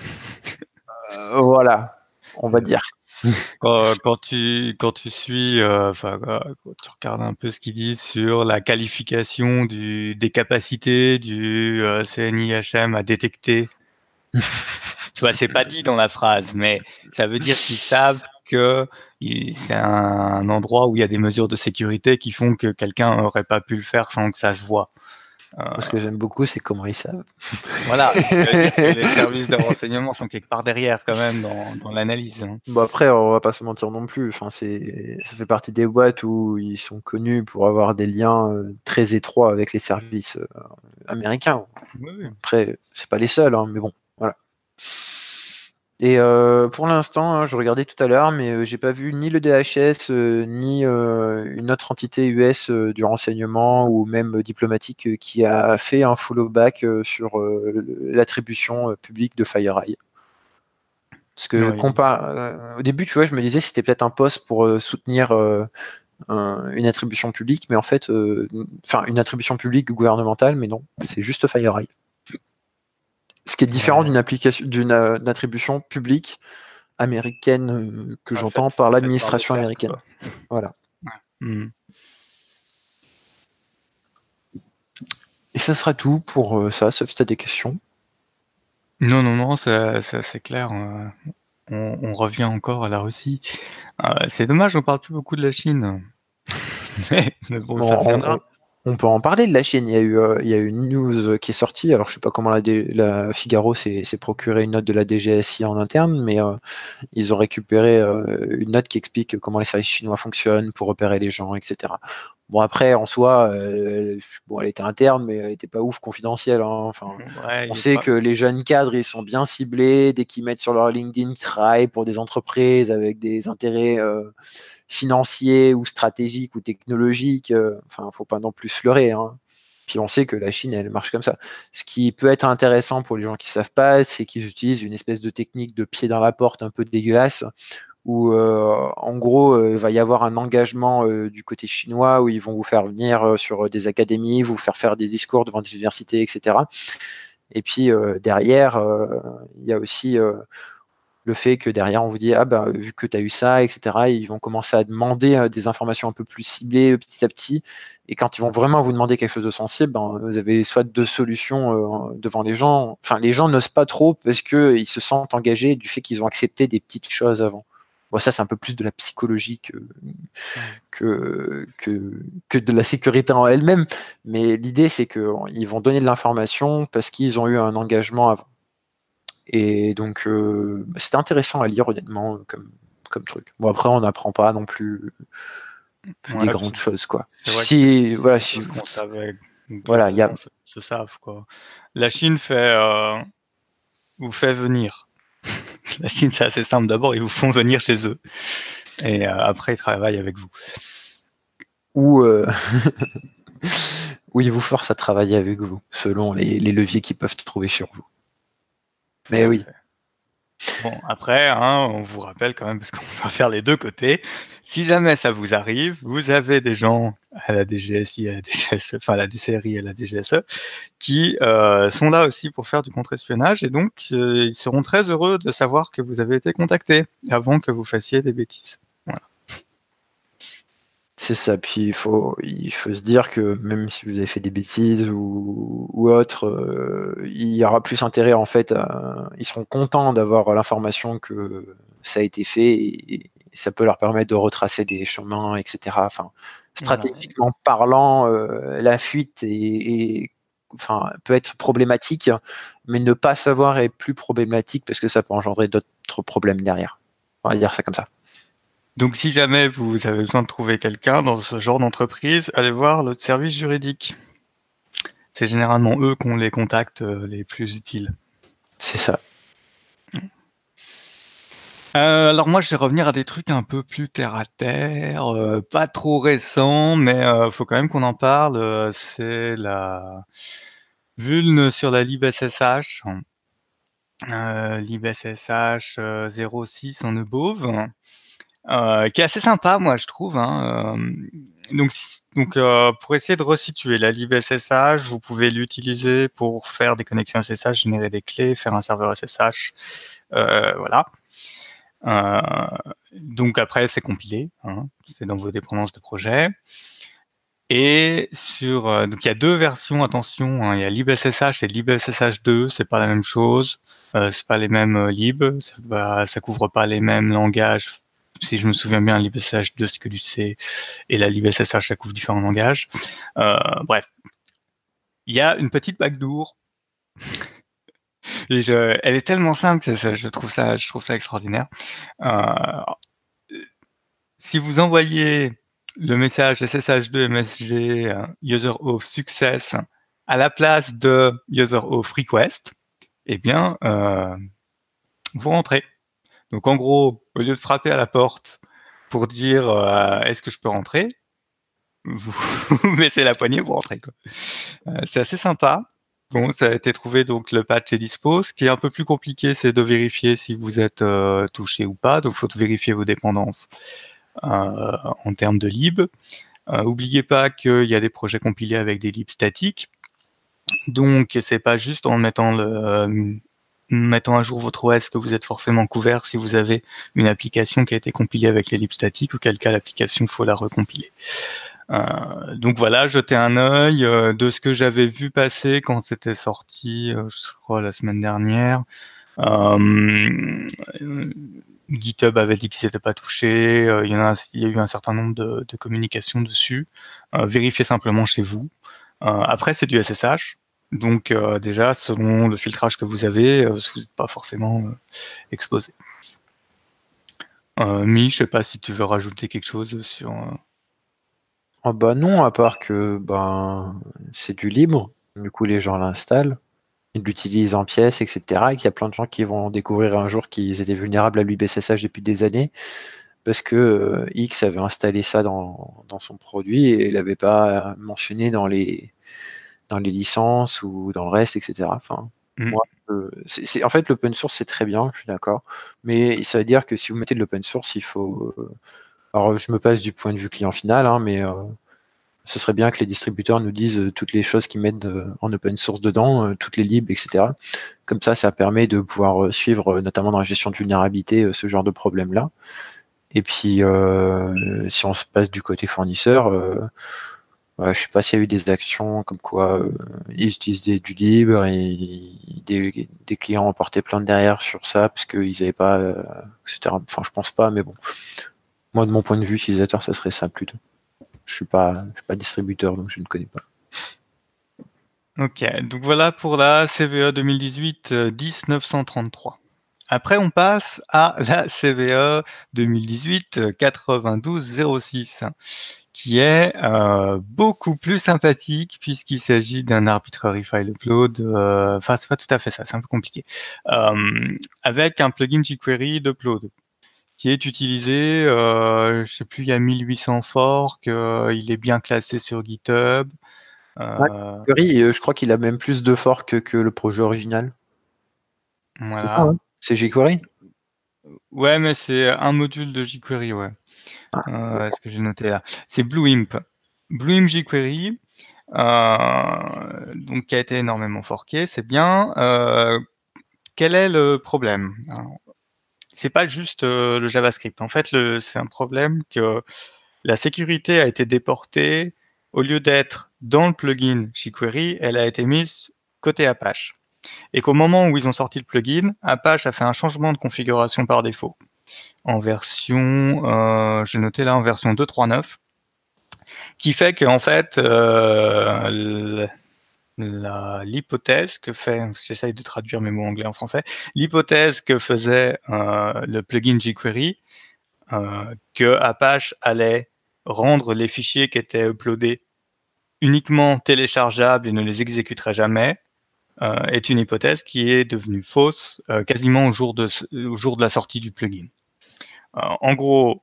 Euh, voilà, on va dire. Quand, tu quand tu suis, euh, quand tu regardes un peu ce qu'ils disent sur la qualification du, des capacités du CNIHM à détecter tu vois, c'est pas dit dans la phrase, mais ça veut dire qu'ils savent que c'est un endroit où il y a des mesures de sécurité qui font que quelqu'un n'aurait pas pu le faire sans que ça se voit. Euh, ce que j'aime beaucoup, c'est comment ils savent. Voilà, les services de renseignement sont quelque part derrière quand même dans, l'analyse. Hein. Bon après, on va pas se mentir non plus. Enfin, c'est, ça fait partie des boîtes où ils sont connus pour avoir des liens euh, très étroits avec les services euh, américains. Après, c'est pas les seuls, hein, mais bon, voilà. Et euh, pour l'instant, hein, je regardais tout à l'heure, mais euh, j'ai pas vu ni le DHS, euh, ni une autre entité US du renseignement ou même diplomatique qui a fait un follow-back sur l'attribution publique de FireEye. Parce que au début, tu vois, je me disais c'était peut-être un poste pour soutenir une attribution publique, mais en fait, enfin une attribution publique gouvernementale, mais non, c'est juste FireEye. Ce qui est différent d'une application, d'une euh, attribution publique américaine euh, que j'entends par l'administration américaine. Voilà. Hmm. Et ça sera tout pour euh, ça, sauf si tu as des questions. Non, non, non, c'est clair. On, revient encore à la Russie. c'est dommage, on parle plus beaucoup de la Chine. mais, bon, ça reviendra. On peut en parler de la Chine. Il y a eu, euh, il y a une news qui est sortie. Alors, je sais pas comment la, la Figaro s'est procuré une note de la DGSI en interne, mais euh, ils ont récupéré euh, une note qui explique comment les services chinois fonctionnent pour repérer les gens, etc. Bon, après, en soi, bon, elle était interne, mais elle était pas ouf confidentielle. Hein. Enfin, on sait que les jeunes cadres, ils sont bien ciblés. Dès qu'ils mettent sur leur LinkedIn qu'ils travaillent pour des entreprises avec des intérêts financiers ou stratégiques ou technologiques. Euh, enfin, faut pas non plus fleurer. Hein. Puis on sait que la Chine, elle marche comme ça. Ce qui peut être intéressant pour les gens qui savent pas, c'est qu'ils utilisent une espèce de technique de pied dans la porte un peu dégueulasse, où euh, en gros, euh, il va y avoir un engagement du côté chinois où ils vont vous faire venir sur des académies, vous faire faire des discours devant des universités, etc. Et puis derrière, il y a aussi le fait que derrière on vous dit ah bah vu que tu as eu ça etc ils vont commencer à demander euh, des informations un peu plus ciblées petit à petit. Et quand ils vont vraiment vous demander quelque chose de sensible ben, vous avez soit deux solutions euh, devant les gens. Enfin les gens n'osent pas trop parce que ils se sentent engagés du fait qu'ils ont accepté des petites choses avant bon ça c'est un peu plus de la psychologie que que, de la sécurité en elle-même mais l'idée c'est qu'ils vont donner de l'information parce qu'ils ont eu un engagement avant et donc, euh, c'était intéressant à lire, honnêtement, comme, comme truc. Bon, après, on n'apprend pas non plus, des grandes choses, quoi. Si, voilà, si. voilà, il y a. Se savent, quoi. La Chine fait. Euh, vous fait venir. La Chine, c'est assez simple. D'abord, ils vous font venir chez eux. Et euh, après, ils travaillent avec vous. Ou. Ou ils vous forcent à travailler avec vous, selon les, les leviers qu'ils peuvent trouver sur vous. Mais oui. Bon, après, hein, on vous rappelle quand même, parce qu'on va faire les deux côtés. Si jamais ça vous arrive, vous avez des gens à la DGSI, à la DGSE, enfin à la DCRI et à la DGSE, qui euh, sont là aussi pour faire du contre-espionnage, et donc euh, ils seront très heureux de savoir que vous avez été contacté avant que vous fassiez des bêtises. C'est ça, puis il faut, il faut se dire que même si vous avez fait des bêtises ou, ou autre, euh, il y aura plus intérêt en fait, ils seront contents d'avoir l'information que ça a été fait et, ça peut leur permettre de retracer des chemins, etc. Enfin, stratégiquement parlant, euh, la fuite est, enfin, peut être problématique, mais ne pas savoir est plus problématique parce que ça peut engendrer d'autres problèmes derrière. On va dire ça comme ça. Donc, si jamais vous avez besoin de trouver quelqu'un dans ce genre d'entreprise, allez voir le service juridique. C'est généralement eux qui ont les contacts euh, les plus utiles. C'est ça. Euh, alors moi, je vais revenir à des trucs un peu plus terre à terre, euh, pas trop récents, mais il faut quand même qu'on en parle. c'est la vulne sur la libSSH, euh, libSSH 06 en ebauve. Euh, qui est assez sympa, moi, je trouve. Hein. Euh, donc, donc euh, pour essayer de resituer la libSSH, vous pouvez l'utiliser pour faire des connexions SSH, générer des clés, faire un serveur SSH, voilà. Donc après, c'est compilé, hein, c'est dans vos dépendances de projet. Et sur donc il y a deux versions, attention, hein, il y a libSSH et libSSH2, c'est pas la même chose, euh, c'est pas les mêmes lib, ça, ça couvre pas les mêmes langages. Si je me souviens bien, l'IBSH 2 c'est que du C. Et la libSSH ça couvre différents langages. Euh, bref, il y a une petite backdoor. Et je, elle est tellement simple que je trouve ça, je trouve ça extraordinaire. Euh, si vous envoyez le message SSH2 MSG user of success à la place de user of request, eh bien, euh, vous rentrez. Donc en gros, au lieu de frapper à la porte pour dire euh, est-ce que je peux rentrer, vous, baissez la poignée pour rentrer. Euh, c'est assez sympa. Bon, ça a été trouvé, donc le patch est dispo. Ce qui est un peu plus compliqué, c'est de vérifier si vous êtes euh, touché ou pas. Donc, il faut vérifier vos dépendances en termes de lib. oubliez pas qu'il y a des projets compilés avec des libs statiques. Donc, c'est pas juste en mettant mettant à jour votre OS que vous êtes forcément couvert si vous avez une application qui a été compilée avec les libs statiques, auquel cas l'application faut la recompiler. Euh, donc voilà, jeter un œil euh, de ce que j'avais vu passer quand c'était sorti, euh, je crois la semaine dernière. GitHub avait dit qu'il s'était pas touché. il y a, il y a eu un certain nombre de, de communications dessus. vérifiez simplement chez vous. après, c'est du SSH. Donc euh, déjà, selon le filtrage que vous avez, euh, vous n'êtes pas forcément euh, exposé. Mi, je sais pas si tu veux rajouter quelque chose sur. Ah bah non, à part que ben c'est du libre. Du coup, les gens l'installent, ils l'utilisent en pièces, etc. Et qu'il y a plein de gens qui vont découvrir un jour qu'ils étaient vulnérables à l'UBSSH depuis des années parce que X avait installé ça dans, dans son produit et il n'avait pas mentionné dans les dans les licences ou dans le reste, etc. Enfin, mmh. moi, c'est, en fait, l'open source, c'est très bien, je suis d'accord. Mais ça veut dire que si vous mettez de l'open source, il faut. Euh, alors, je me passe du point de vue client final, hein, mais euh, ce serait bien que les distributeurs nous disent euh, toutes les choses qu'ils mettent en open source dedans, toutes les libs, etc. Comme ça, ça permet de pouvoir suivre, notamment dans la gestion de vulnérabilité, ce genre de problème-là. Et puis, si on se passe du côté fournisseur, je je sais pas s'il y a eu des actions comme quoi euh, ils utilisent du libre et des, clients ont porté plainte derrière sur ça parce qu'ils n'avaient pas, euh, etc. Enfin, je pense pas, mais bon. Moi, de mon point de vue utilisateur, ça serait ça plutôt. Je suis suis pas distributeur, donc je ne connais pas. Ok, donc voilà pour la CVE 2018 10933. Après, on passe à la CVE 2018 9206 qui est euh, beaucoup plus sympathique puisqu'il s'agit d'un arbitrary file upload. Euh, enfin, c'est pas tout à fait ça, c'est un peu compliqué. Euh, avec un plugin jQuery d'upload qui est utilisé, euh, je sais plus, il y a 1800 forks, euh, il est bien classé sur GitHub. Euh, je crois qu'il a même plus de forks que, le projet original. Voilà. Hein? C'est jQuery? Ouais, mais c'est un module de jQuery, ouais. Ah, euh, ce que j'ai noté là? C'est BlueImp. BlueImp jQuery, euh, donc qui a été énormément forqué, c'est bien. Euh, quel est le problème? C'est pas juste le JavaScript. En fait, c'est un problème que la sécurité a été déportée, au lieu d'être dans le plugin jQuery, elle a été mise côté Apache. Et qu'au moment où ils ont sorti le plugin, Apache a fait un changement de configuration par défaut. En version, j'ai noté là en version 2.3.9, qui fait qu'en fait, l'hypothèse que fait, j'essaye de traduire mes anglais en français, l'hypothèse que faisait euh, le plugin jQuery, euh, que Apache allait rendre les fichiers qui étaient uploadés uniquement téléchargeables et ne les exécuterait jamais, euh, est une hypothèse qui est devenue fausse quasiment au jour, de, au jour de la sortie du plugin. en gros,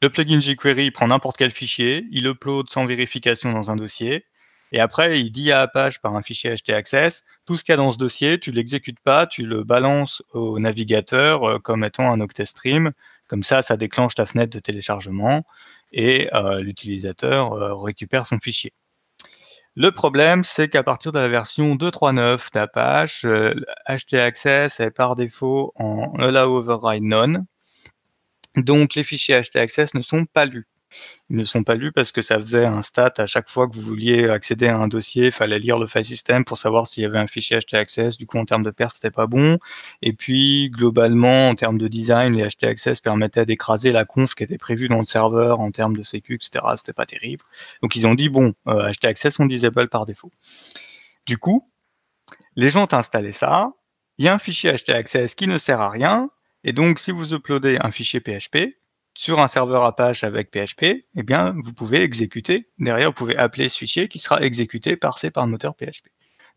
le plugin jQuery prend n'importe quel fichier, il upload sans vérification dans un dossier, et après, il dit à Apache par un fichier htaccess, tout ce qu'il y a dans ce dossier, tu l'exécutes pas, tu le balances au navigateur euh, comme étant un octet stream. Comme ça, ça déclenche ta fenêtre de téléchargement et euh, l'utilisateur euh, récupère son fichier. Le problème, c'est qu'à partir de la version 2.3.9 d'Apache, htaccess est par défaut en allow override none. Donc les fichiers htaccess ne sont pas lus. Ils ne sont pas lus parce que ça faisait un stat à chaque fois que vous vouliez accéder à un dossier, il fallait lire le file system pour savoir s'il y avait un fichier htaccess. Du coup, en termes de perf, c'était pas bon. Et puis, globalement, en termes de design, les htaccess permettaient d'écraser la conf qui était prévue dans le serveur en termes de sécu, etc. C'était pas terrible. Donc, ils ont dit, bon, euh, htaccess, on disable par défaut. Du coup, les gens ont installé ça. Il y a un fichier htaccess qui ne sert à rien. Et donc, si vous uploadez un fichier PHP, sur un serveur Apache avec PHP, eh bien, vous pouvez exécuter, derrière, vous pouvez appeler ce fichier qui sera exécuté, par le moteur PHP.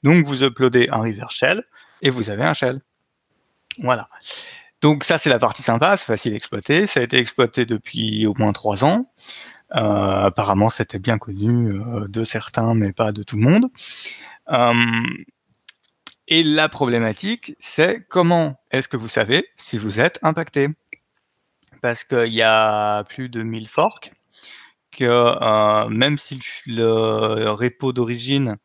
Donc, vous uploadez un reverse shell et vous avez un shell. Voilà. Donc, ça, c'est la partie sympa, c'est facile à exploiter. Ça a été exploité depuis au moins trois ans. Euh, apparemment, c'était bien connu euh, de certains, mais pas de tout le monde. Euh, et la problématique, c'est comment est-ce que vous savez si vous êtes impacté? Parce qu'il y a plus de 1000 forks, que euh, même si le, repo d'origine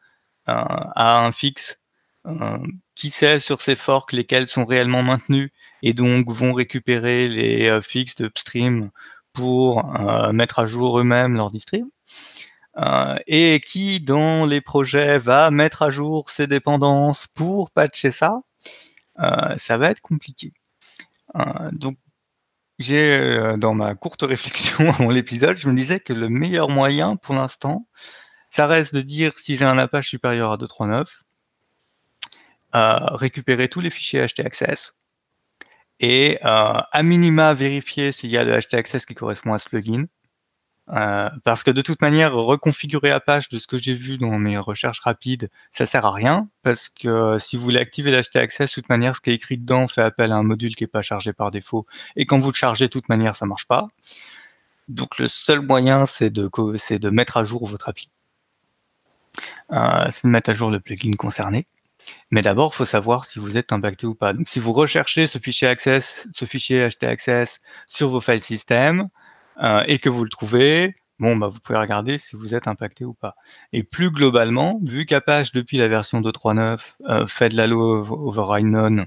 euh, a un fixe, euh, qui sait sur ces forks lesquels sont réellement maintenus et donc vont récupérer les fixes d'upstream pour mettre à jour eux-mêmes leur distrib. et qui dans les projets va mettre à jour ses dépendances pour patcher ça, ça va être compliqué. donc j'ai, euh, dans ma courte réflexion avant l'épisode, je me disais que le meilleur moyen pour l'instant, ça reste de dire si j'ai un Apache supérieur à 2.3.9, euh, récupérer tous les fichiers htaccess et euh, à minima vérifier s'il y a le htaccess qui correspond à ce plugin euh, parce que de toute manière, reconfigurer Apache de ce que j'ai vu dans mes recherches rapides, ça sert à rien, parce que euh, si vous voulez activer l'HT-Access, de toute manière, ce qui est écrit dedans fait appel à un module qui n'est pas chargé par défaut, et quand vous le chargez, de toute manière, ça marche pas. Donc le seul moyen, c'est de, mettre à jour votre API. Euh, c'est de mettre à jour le plugin concerné. Mais d'abord, il faut savoir si vous êtes impacté ou pas. Donc si vous recherchez ce fichier access, ce fichier HT-Access sur vos files system, euh, et que vous le trouvez, bon, bah, vous pouvez regarder si vous êtes impacté ou pas. Et plus globalement, vu qu'Apache, depuis la version 2.3.9, euh, fait de la low override none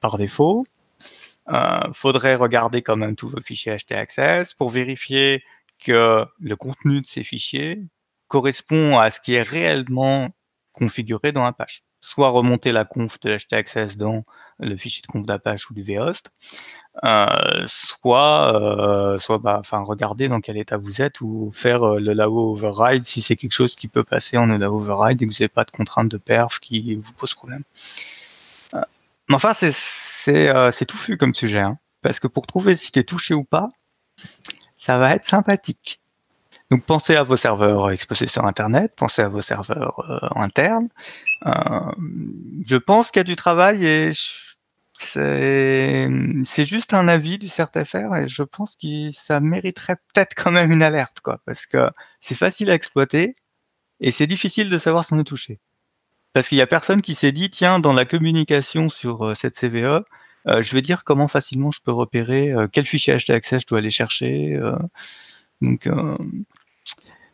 par défaut, euh, faudrait regarder quand même tous vos fichiers htaccess pour vérifier que le contenu de ces fichiers correspond à ce qui est réellement configuré dans Apache. Soit remonter la conf de htaccess dans le fichier de conf d'Apache ou du vhost, euh, soit, euh, soit bah, regarder dans quel état vous êtes ou faire euh, le LAO override si c'est quelque chose qui peut passer en LAO override et que vous n'avez pas de contrainte de perf qui vous pose problème. mais enfin, c'est c'est touffu comme sujet, hein, parce que pour trouver si tu es touché ou pas, ça va être sympathique. Donc pensez à vos serveurs exposés sur Internet, pensez à vos serveurs internes. je pense qu'il y a du travail et c'est juste un avis du CERTFR et je pense que ça mériterait peut-être quand même une alerte, quoi, parce que c'est facile à exploiter et c'est difficile de savoir si on est touché. Parce qu'il y a personne qui s'est dit, tiens, dans la communication sur euh, cette CVE, euh, je vais dire comment facilement je peux repérer euh, quel fichier htaccess je dois aller chercher. donc,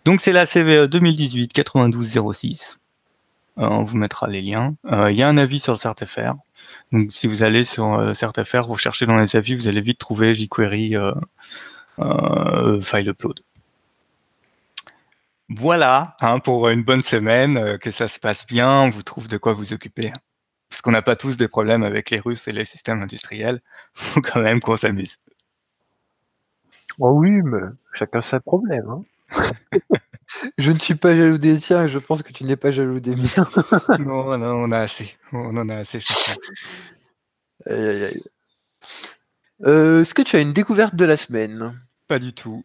donc c'est la CVE 2018 9206. on vous mettra les liens. Il y a un avis sur le CERTFR. Donc si vous allez sur euh, CertFR, vous cherchez dans les avis, vous allez vite trouver jQuery euh, euh, file upload. Voilà, hein, pour une bonne semaine, que ça se passe bien, on vous trouve de quoi vous occuper. Parce qu'on n'a pas tous des problèmes avec les Russes et les systèmes industriels. Faut quand même qu'on s'amuse. Oh oui, mais chacun ses problèmes. Hein. je ne suis pas jaloux des tiens et je pense que tu n'es pas jaloux des miens. non, non, on a assez. On en a assez chacun. Aïe, aïe, aïe. Euh, Est-ce que tu as une découverte de la semaine? Pas du tout.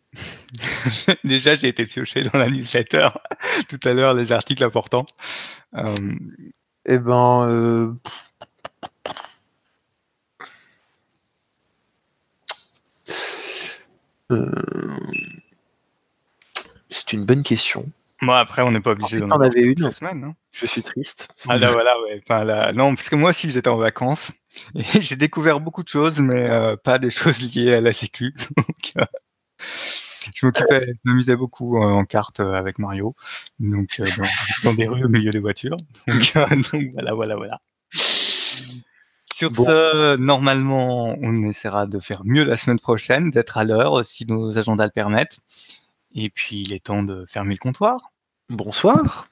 Déjà, j'ai été pioché dans la newsletter tout à l'heure, les articles importants. Euh, Eh ben, euh, euh, c'est une bonne question. Moi, après, on n'est pas obligé fait, d'en t'en avoir avais une. les semaines, hein. Je suis triste. Ah là, voilà, ouais. Enfin, là, non, parce que moi aussi, j'étais en vacances et j'ai découvert beaucoup de choses, mais euh, pas des choses liées à la sécu. Donc, euh, je m'occupais, je m'amusais beaucoup euh, en carte avec Mario, donc dans, dans des rues au milieu des voitures. Donc, donc voilà, voilà, voilà. Sur Bon. ce, normalement, on essaiera de faire mieux la semaine prochaine, d'être à l'heure si nos agendas le permettent. Et puis, il est temps de fermer le comptoir. Bonsoir.